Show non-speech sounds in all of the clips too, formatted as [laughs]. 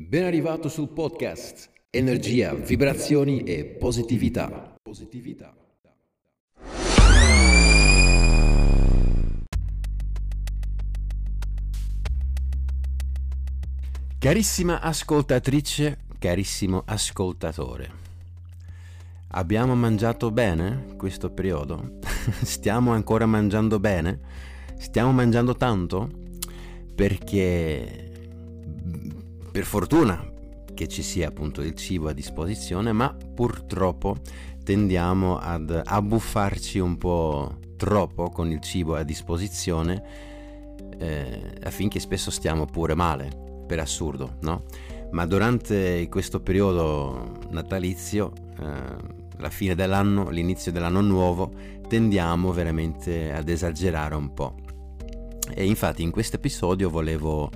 Ben arrivato sul podcast Energia, vibrazioni e positività. Positività. Carissima ascoltatrice, carissimo ascoltatore. Abbiamo mangiato bene questo periodo? [laughs] Stiamo ancora mangiando bene? Stiamo mangiando tanto? Perché per fortuna che ci sia appunto il cibo a disposizione, ma purtroppo tendiamo ad abbuffarci un po' troppo con il cibo a disposizione eh, affinché spesso stiamo pure male, per assurdo, no? Ma durante questo periodo natalizio, eh, la fine dell'anno, l'inizio dell'anno nuovo, tendiamo veramente ad esagerare un po'. E infatti in questo episodio volevo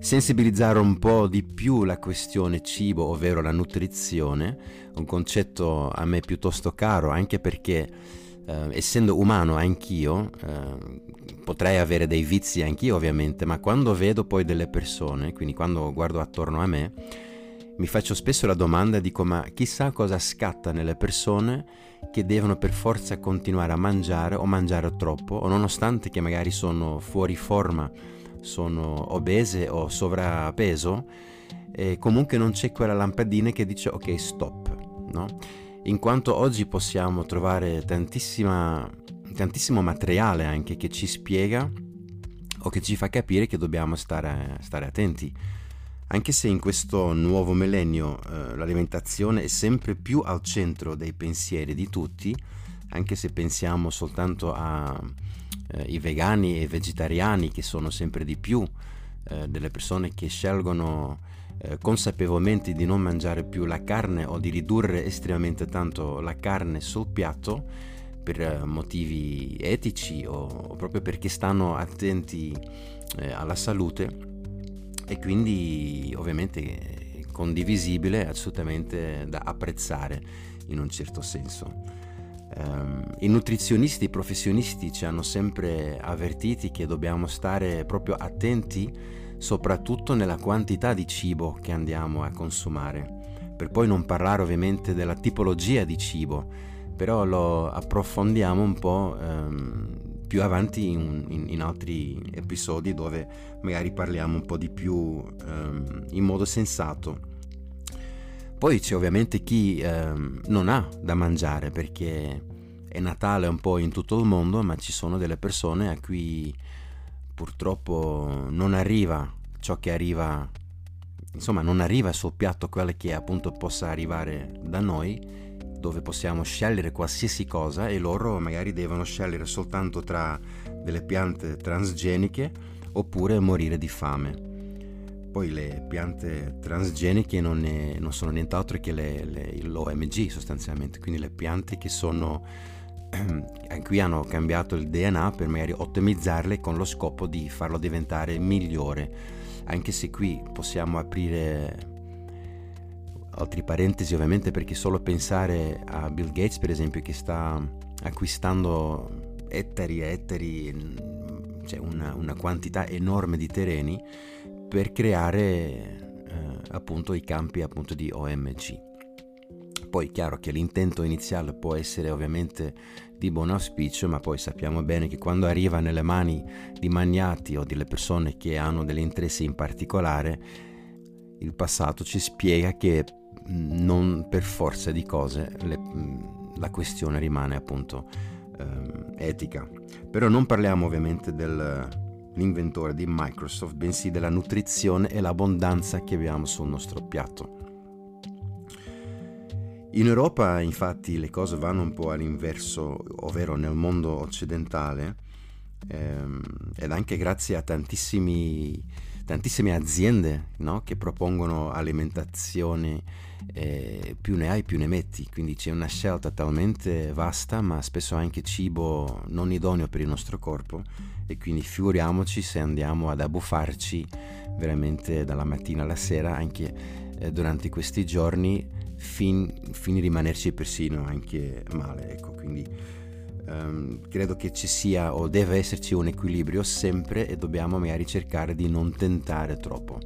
sensibilizzare un po' di più la questione cibo, ovvero la nutrizione, un concetto a me piuttosto caro, anche perché eh, essendo umano anch'io, eh, potrei avere dei vizi anch'io ovviamente, ma quando vedo poi delle persone, quindi quando guardo attorno a me, mi faccio spesso la domanda, dico ma chissà cosa scatta nelle persone che devono per forza continuare a mangiare o mangiare troppo, o nonostante che magari sono fuori forma, sono obese o sovrappeso, e comunque non c'è quella lampadina che dice ok stop, no? In quanto oggi possiamo trovare tantissimo materiale anche che ci spiega o che ci fa capire che dobbiamo stare, stare attenti. Anche se in questo nuovo millennio eh, l'alimentazione è sempre più al centro dei pensieri di tutti, anche se pensiamo soltanto a eh, i vegani e i vegetariani che sono sempre di più eh, delle persone che scelgono eh, consapevolmente di non mangiare più la carne o di ridurre estremamente tanto la carne sul piatto per eh, motivi etici o, proprio perché stanno attenti eh, alla salute e quindi ovviamente condivisibile, assolutamente da apprezzare in un certo senso. Um, I nutrizionisti, i professionisti ci hanno sempre avvertiti che dobbiamo stare proprio attenti soprattutto nella quantità di cibo che andiamo a consumare, per poi non parlare ovviamente della tipologia di cibo, però lo approfondiamo un po' um, più avanti in, in, in, altri episodi dove magari parliamo un po' di più um, in modo sensato poi c'è ovviamente chi ehm, non ha da mangiare perché è Natale un po' in tutto il mondo, ma ci sono delle persone a cui purtroppo non arriva ciò che arriva, insomma non arriva sul piatto quello che appunto possa arrivare da noi, dove possiamo scegliere qualsiasi cosa e loro magari devono scegliere soltanto tra delle piante transgeniche oppure morire di fame poi le piante transgeniche non, è, non sono nient'altro che le, le, l'OMG sostanzialmente, quindi le piante che sono [clears throat] ehm, qui hanno cambiato il DNA per magari ottimizzarle con lo scopo di farlo diventare migliore, anche se qui possiamo aprire altri parentesi ovviamente perché solo pensare a Bill Gates per esempio che sta acquistando ettari e ettari, cioè una, una quantità enorme di terreni per creare eh, appunto i campi appunto di OMG. Poi è chiaro che l'intento iniziale può essere ovviamente di buon auspicio, ma poi sappiamo bene che quando arriva nelle mani di magnati o delle persone che hanno degli interessi in particolare, il passato ci spiega che non per forza di cose le, la questione rimane appunto ehm, etica. Però non parliamo ovviamente del, l'inventore di Microsoft, bensì della nutrizione e l'abbondanza che abbiamo sul nostro piatto. In Europa infatti le cose vanno un po' all'inverso, ovvero nel mondo occidentale, ehm, ed anche grazie a tantissime aziende no? che propongono alimentazione eh, più ne hai più ne metti, quindi c'è una scelta talmente vasta ma spesso anche cibo non idoneo per il nostro corpo e quindi figuriamoci se andiamo ad abbuffarci veramente dalla mattina alla sera anche eh, durante questi giorni fin, fin rimanerci persino anche male ecco quindi um, credo che ci sia o deve esserci un equilibrio sempre e dobbiamo magari cercare di non tentare troppo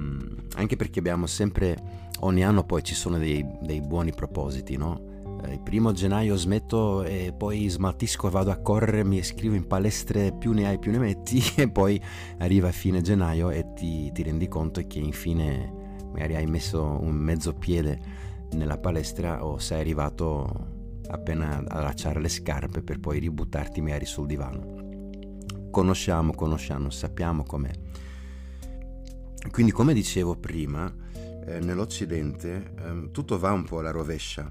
mm, anche perché abbiamo sempre, ogni anno poi ci sono dei, dei buoni propositi, no? Eh, il primo gennaio smetto e poi smaltisco, vado a correre, mi iscrivo in palestre, più ne hai più ne metti [laughs] e poi arriva fine gennaio e ti, ti rendi conto che infine magari hai messo un mezzo piede nella palestra o sei arrivato appena allacciare le scarpe per poi ributtarti magari sul divano. Conosciamo, conosciamo, sappiamo com'è. Quindi come dicevo prima, eh, nell'Occidente eh, tutto va un po' alla rovescia.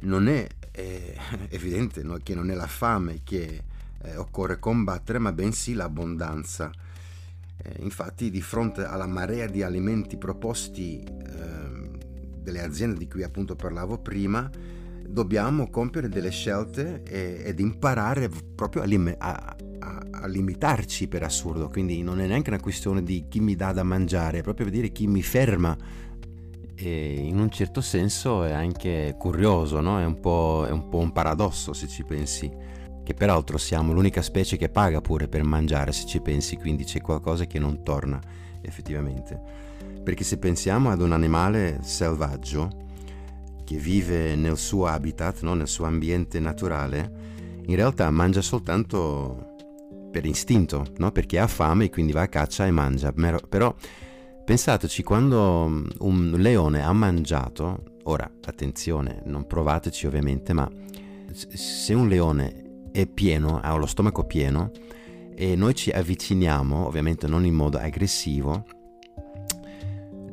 Non è eh, [laughs] evidente no, che non è la fame che eh, occorre combattere, ma bensì l'abbondanza. Eh, infatti di fronte alla marea di alimenti proposti ehm, delle aziende di cui appunto parlavo prima, dobbiamo compiere delle scelte ed imparare proprio a, lim- a, a, a, limitarci per assurdo. Quindi non è neanche una questione di chi mi dà da mangiare, è proprio vedere chi mi ferma. E in un certo senso è anche curioso, no? è, un è un po' un paradosso se ci pensi. Che peraltro siamo l'unica specie che paga pure per mangiare, se ci pensi, quindi c'è qualcosa che non torna effettivamente. Perché se pensiamo ad un animale selvaggio, che vive nel suo habitat, no? nel suo ambiente naturale, in realtà mangia soltanto per istinto, no? perché ha fame e quindi va a caccia e mangia. Però pensateci, quando un leone ha mangiato, ora attenzione, non provateci ovviamente, ma se un leone è pieno, ha lo stomaco pieno, e noi ci avviciniamo, ovviamente non in modo aggressivo,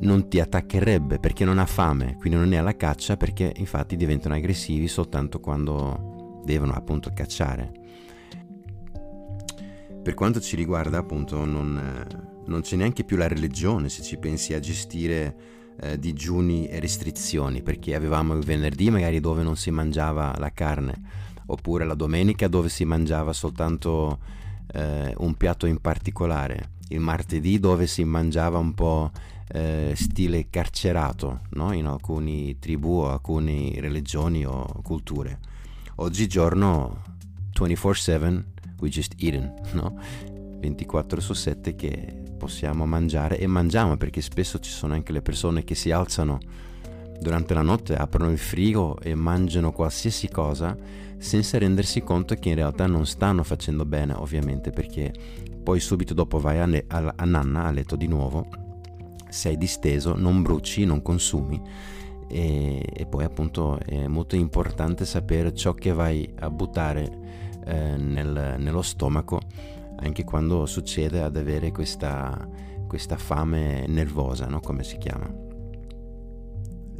non ti attaccherebbe perché non ha fame, quindi non è alla caccia perché infatti diventano aggressivi soltanto quando devono appunto cacciare. Per quanto ci riguarda appunto non, non c'è neanche più la religione se ci pensi a gestire eh, digiuni e restrizioni perché avevamo il venerdì magari dove non si mangiava la carne oppure la domenica dove si mangiava soltanto eh, un piatto in particolare il martedì dove si mangiava un po' eh, stile carcerato no? in alcune tribù alcune religioni o culture. Oggigiorno 24/7 we just eaten, no? 24 su 7 che possiamo mangiare e mangiamo perché spesso ci sono anche le persone che si alzano durante la notte, aprono il frigo e mangiano qualsiasi cosa senza rendersi conto che in realtà non stanno facendo bene ovviamente perché poi subito dopo vai a, ne- a, a nanna a letto di nuovo sei disteso, non bruci, non consumi e, e, poi appunto è molto importante sapere ciò che vai a buttare eh, nel, nello stomaco anche quando succede ad avere questa, questa fame nervosa, no? come si chiama.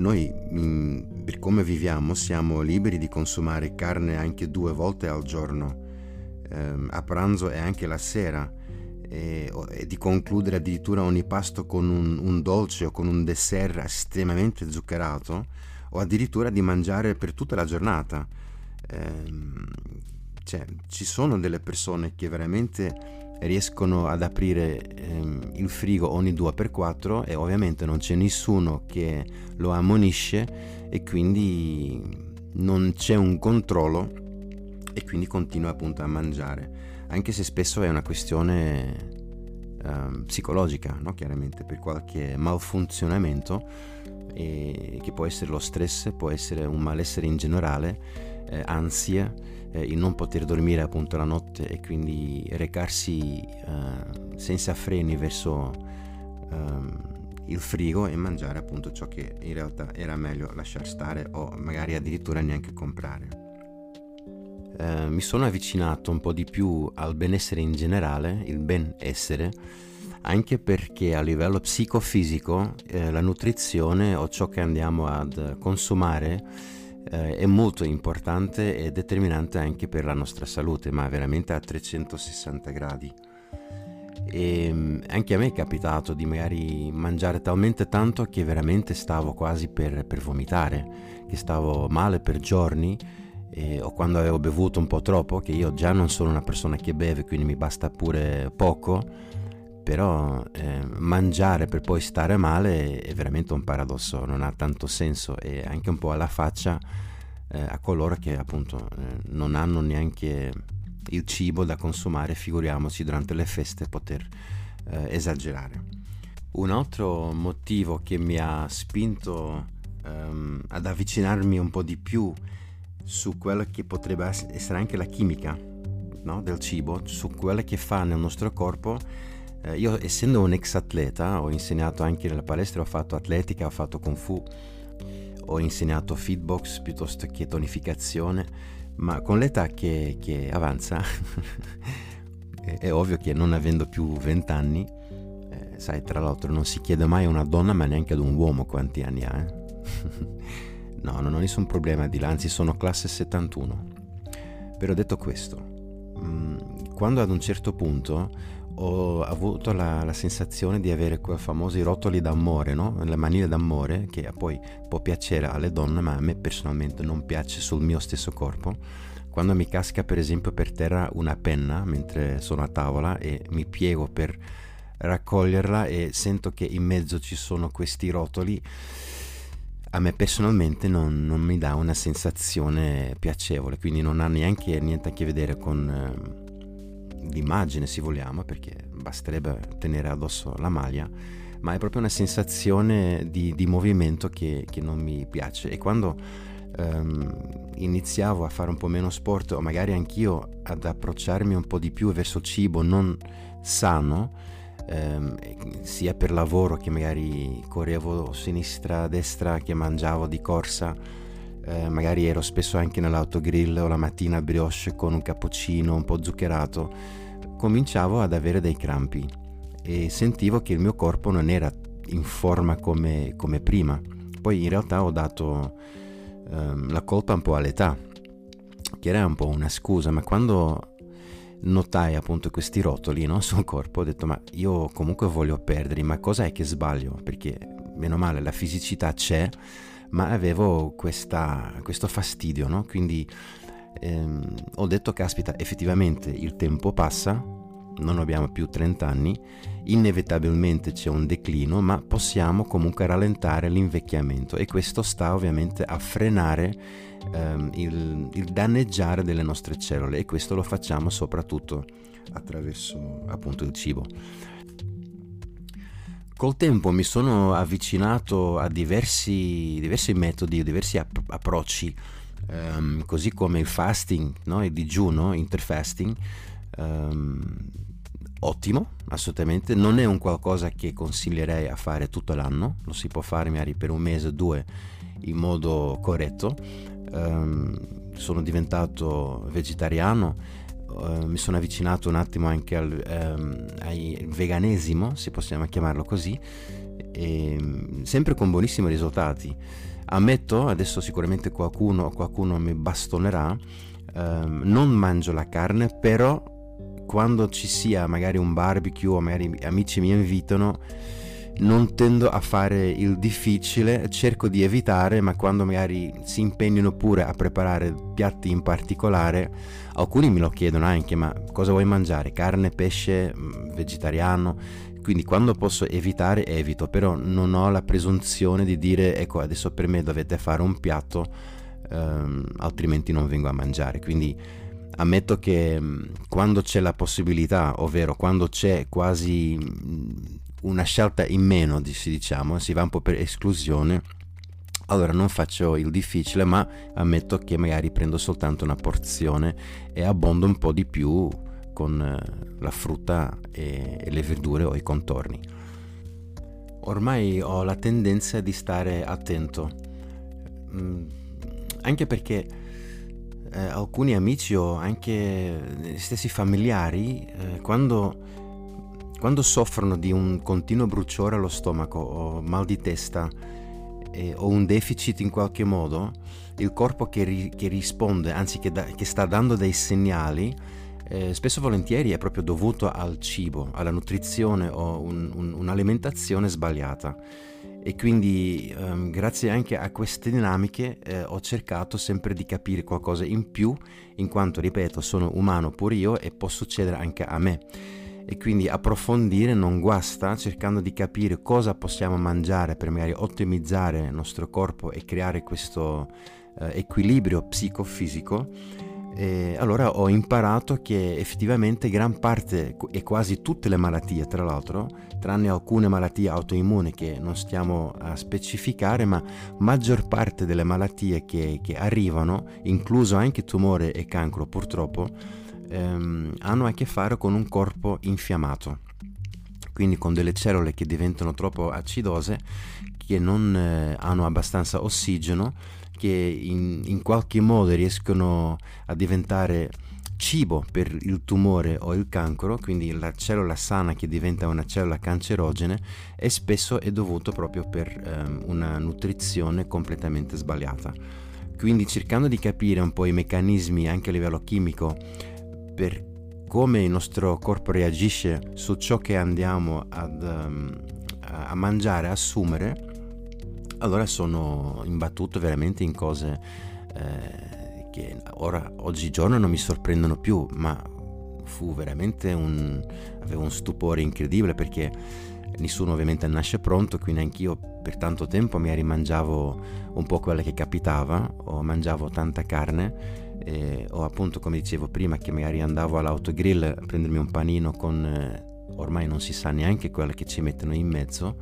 Noi, mm, per come viviamo, siamo liberi di consumare carne anche due volte al giorno, ehm, a pranzo e anche la sera e, di concludere addirittura ogni pasto con un, un, dolce o con un dessert estremamente zuccherato o addirittura di mangiare per tutta la giornata. Ehm, cioè, ci sono delle persone che veramente riescono ad aprire ehm, il frigo ogni 2x4 e ovviamente non c'è nessuno che lo ammonisce e quindi non c'è un controllo e quindi continua appunto a mangiare anche se spesso è una questione eh, psicologica, no? chiaramente per qualche malfunzionamento, che può essere lo stress, può essere un malessere in generale, eh, ansia, eh, il non poter dormire appunto la notte e quindi recarsi eh, senza freni verso ehm, il frigo e mangiare appunto ciò che in realtà era meglio lasciare stare o magari addirittura neanche comprare. Eh, mi sono avvicinato un po' di più al benessere in generale, il benessere, anche perché a livello psicofisico eh, la nutrizione o ciò che andiamo ad consumare eh, è molto importante e determinante anche per la nostra salute, ma veramente a 360 gradi. E ehm, anche a me è capitato di magari mangiare talmente tanto che veramente stavo quasi per, per vomitare, che stavo male per giorni eh, o quando avevo bevuto un po' troppo, che io già non sono una persona che beve, quindi mi basta pure poco, però eh, mangiare per poi stare male è veramente un paradosso, non ha tanto senso e anche un po' alla faccia eh, a coloro che appunto eh, non hanno neanche il cibo da consumare, figuriamoci durante le feste poter eh, esagerare. Un altro motivo che mi ha spinto um, ad avvicinarmi un po' di più su quello che potrebbe essere anche la chimica no? del cibo, su quello che fa nel nostro corpo. Eh, io essendo un ex atleta ho insegnato anche nella palestra, ho fatto atletica, ho fatto kung fu, ho insegnato feedbox piuttosto che tonificazione, ma con l'età che, che avanza [laughs] è, ovvio che non avendo più 20 anni, eh, sai, tra l'altro non si chiede mai a una donna ma neanche ad un uomo quanti anni ha. Eh? [laughs] no, non ho nessun problema di là, anzi sono classe 71. Però detto questo, mm, quando ad un certo punto ho avuto la, la, sensazione di avere quei famosi rotoli d'amore, no? le manine d'amore, che poi può piacere alle donne, ma a me personalmente non piace sul mio stesso corpo. Quando mi casca per esempio per terra una penna mentre sono a tavola e mi piego per raccoglierla e sento che in mezzo ci sono questi rotoli, a me personalmente non, non, mi dà una sensazione piacevole, quindi non ha neanche niente a che vedere con eh, l'immagine, se vogliamo, perché basterebbe tenere addosso la maglia, ma è proprio una sensazione di, di movimento che, che, non mi piace. E quando ehm, iniziavo a fare un po' meno sport, o magari anch'io ad approcciarmi un po' di più verso cibo non sano, ehm, sia per lavoro che magari correvo sinistra, destra, che mangiavo di corsa, eh, magari ero spesso anche nell'autogrill o la mattina brioche con un cappuccino un po' zuccherato, cominciavo ad avere dei crampi e sentivo che il mio corpo non era in forma come, come prima. Poi in realtà ho dato ehm, la colpa un po' all'età, che era un po' una scusa, ma quando notai appunto questi rotoli no, [laughs] sul corpo, ho detto ma io comunque voglio perderli, ma cos'è che sbaglio? Perché meno male la fisicità c'è, ma avevo questa, questo fastidio, no? quindi ehm, ho detto caspita effettivamente il tempo passa, non abbiamo più 30 anni, inevitabilmente c'è un declino, ma possiamo comunque rallentare l'invecchiamento e questo sta ovviamente a frenare ehm, il, il danneggiare delle nostre cellule e questo lo facciamo soprattutto attraverso appunto il cibo. Col tempo mi sono avvicinato a diversi, diversi metodi, diversi app- approcci, ehm, così come il fasting, no? il digiuno, interfasting, ehm, ottimo, assolutamente, non è un qualcosa che consiglierei a fare tutto l'anno, lo si può fare magari per un mese o due in modo corretto. Um, sono diventato vegetariano, uh, mi sono avvicinato un attimo anche al um, al veganesimo, se possiamo chiamarlo così, e, sempre con buonissimi risultati. Ammetto, adesso sicuramente qualcuno, qualcuno mi bastonerà, um, non mangio la carne, però quando ci sia magari un barbecue o magari amici mi invitano, non tendo a fare il difficile, cerco di evitare, ma quando magari si impegnano pure a preparare piatti in particolare, alcuni me lo chiedono anche, ma cosa vuoi mangiare? Carne, pesce, mm, vegetariano? Quindi quando posso evitare evito, però non ho la presunzione di dire ecco adesso per me dovete fare un piatto, ehm, altrimenti non vengo a mangiare. Quindi ammetto che mm, quando c'è la possibilità, ovvero quando c'è quasi mm, una scelta in meno, diciamo, si va un po' per esclusione, allora non faccio il difficile, ma ammetto che magari prendo soltanto una porzione e abbondo un po' di più con eh, la frutta e le verdure o i contorni. Ormai ho la tendenza di stare attento, mm, anche perché eh, alcuni amici o anche gli stessi familiari, eh, quando, quando, soffrono di un continuo bruciore allo stomaco o mal di testa eh, o un deficit in qualche modo, il corpo che, ri, che risponde, anzi che, da, che, sta dando dei segnali, eh, spesso e volentieri è proprio dovuto al cibo, alla nutrizione o un, un, un'alimentazione sbagliata e quindi um, grazie anche a queste dinamiche eh, ho cercato sempre di capire qualcosa in più in quanto ripeto sono umano pure io e può succedere anche a me. E quindi approfondire non guasta cercando di capire cosa possiamo mangiare per magari ottimizzare il nostro corpo e creare questo eh, equilibrio psicofisico E allora ho imparato che effettivamente gran parte e quasi tutte le malattie, tra l'altro, tranne alcune malattie autoimmuni che non stiamo a specificare, ma maggior parte delle malattie che, che arrivano, incluso anche tumore e cancro purtroppo, ehm, hanno a che fare con un corpo infiammato, quindi con delle cellule che diventano troppo acidose, che non eh, hanno abbastanza ossigeno che in, in qualche modo riescono a diventare cibo per il tumore o il cancro, quindi la cellula sana che diventa una cellula cancerogene e spesso è dovuto proprio per um, una nutrizione completamente sbagliata. Quindi cercando di capire un po' i meccanismi anche a livello chimico per come il nostro corpo reagisce su ciò che andiamo ad, um, a mangiare, assumere, allora sono imbattuto veramente in cose eh, che ora, oggigiorno non mi sorprendono più, ma fu veramente un... avevo un stupore incredibile perché nessuno ovviamente nasce pronto, quindi anch'io per tanto tempo mi rimangiavo un po' quello che capitava, o mangiavo tanta carne, eh, o appunto come dicevo prima che magari andavo all'autogrill a prendermi un panino con... Eh, ormai non si sa neanche quello che ci mettono in mezzo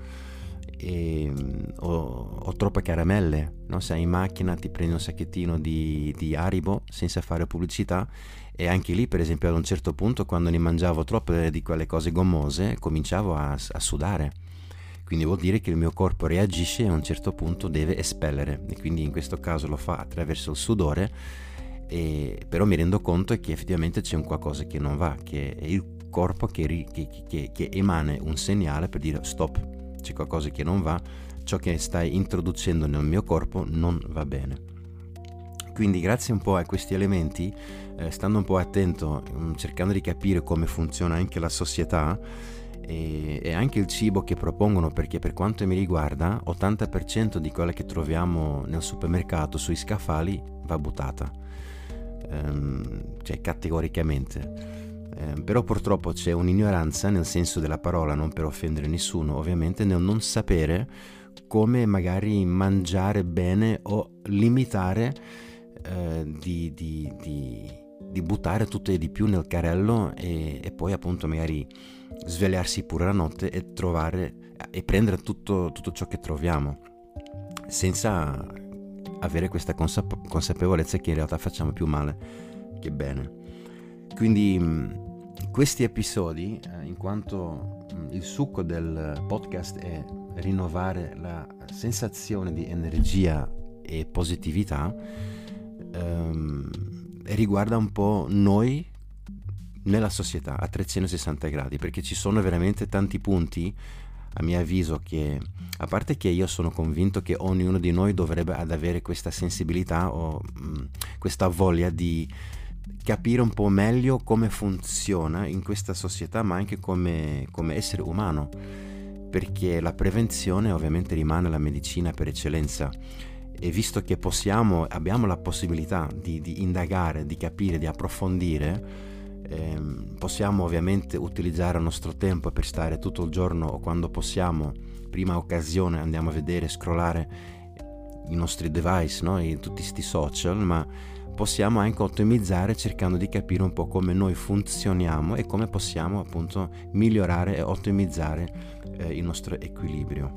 e, ho, ho, troppe caramelle, no? sei in macchina ti prendi un sacchettino di, di Haribo senza fare pubblicità e anche lì per esempio ad un certo punto quando ne mangiavo troppe di quelle cose gommose cominciavo a, a sudare. Quindi vuol dire che il mio corpo reagisce e a un certo punto deve espellere. E quindi in questo caso lo fa attraverso il sudore e, però mi rendo conto che effettivamente c'è un qualcosa che non va che è il corpo che, che, che, che emane un segnale per dire stop c'è qualcosa che non va, ciò che stai introducendo nel mio corpo non va bene. Quindi grazie un po' a questi elementi, eh, stando un po' attento, mm, cercando di capire come funziona anche la società e, e, anche il cibo che propongono, perché per quanto mi riguarda 80% di quella che troviamo nel supermercato sui scaffali va buttata, ehm, cioè categoricamente. Eh, però purtroppo c'è un'ignoranza nel senso della parola, non per offendere nessuno, ovviamente nel non sapere come magari mangiare bene o limitare eh, di, di, di, di, buttare tutto e di più nel carrello e, e, poi appunto magari svegliarsi pure la notte e trovare e prendere tutto, tutto ciò che troviamo senza avere questa consapevolezza che in realtà facciamo più male che bene. Quindi questi episodi, eh, in quanto mm, il succo del podcast è rinnovare la sensazione di energia e positività, ehm, riguarda un po' noi nella società a 360 gradi, perché ci sono veramente tanti punti, a mio avviso, che a parte che io sono convinto che ognuno di noi dovrebbe ad avere questa sensibilità o mh, mm, questa voglia di capire un po' meglio come funziona in questa società, ma anche come, come essere umano, perché la prevenzione ovviamente rimane la medicina per eccellenza e visto che possiamo, abbiamo la possibilità di, di indagare, di capire, di approfondire, ehm, possiamo ovviamente utilizzare il nostro tempo per stare tutto il giorno o quando possiamo, prima occasione andiamo a vedere, scrollare i nostri device, no? I, tutti questi social, ma possiamo anche ottimizzare cercando di capire un po' come noi funzioniamo e come possiamo appunto migliorare e ottimizzare eh, il nostro equilibrio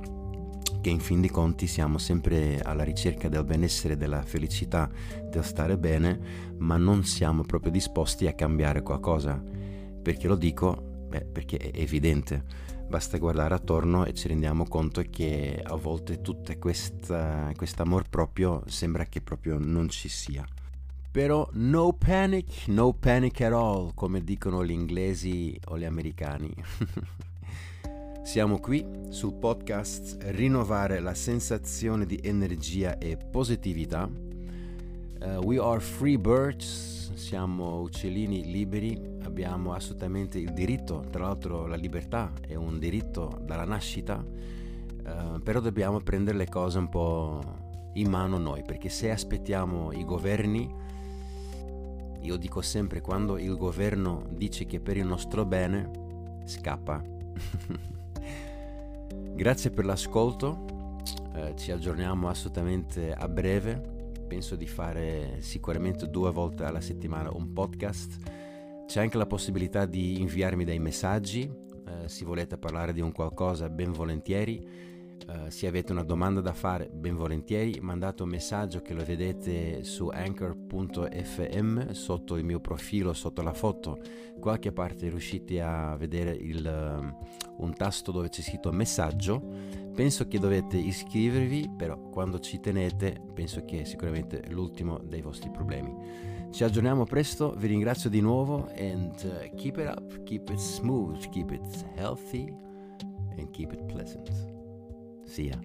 che in fin dei conti siamo sempre alla ricerca del benessere, della felicità, del stare bene, ma non siamo proprio disposti a cambiare qualcosa. Perché lo dico? Beh, perché è evidente. Basta guardare attorno e ci rendiamo conto che a volte tutto questo amor proprio sembra che proprio non ci sia. Però no panic, no panic at all, come dicono gli inglesi o gli americani. [laughs] Siamo qui sul podcast Rinnovare la sensazione di energia e positività. Uh, we are free birds, siamo uccellini liberi, abbiamo assolutamente il diritto, tra l'altro la libertà è un diritto dalla nascita, uh, però dobbiamo prendere le cose un po' in mano noi, perché se aspettiamo i governi io dico sempre quando il governo dice che per il nostro bene, scappa. [laughs] Grazie per l'ascolto, eh, ci aggiorniamo assolutamente a breve penso di fare sicuramente due volte alla settimana un podcast. C'è anche la possibilità di inviarmi dei messaggi, eh, se volete parlare di un qualcosa ben volentieri Uh, se avete una domanda da fare, ben volentieri, mandate un messaggio che lo vedete su anchor.fm sotto il mio profilo, sotto la foto. Qualche parte riuscite a vedere il, uh, un tasto dove c'è scritto messaggio. Penso che dovete iscrivervi, però quando ci tenete penso che è sicuramente l'ultimo dei vostri problemi. Ci aggiorniamo presto, vi ringrazio di nuovo and uh, keep it up, keep it smooth, keep it healthy and keep it pleasant. See ya.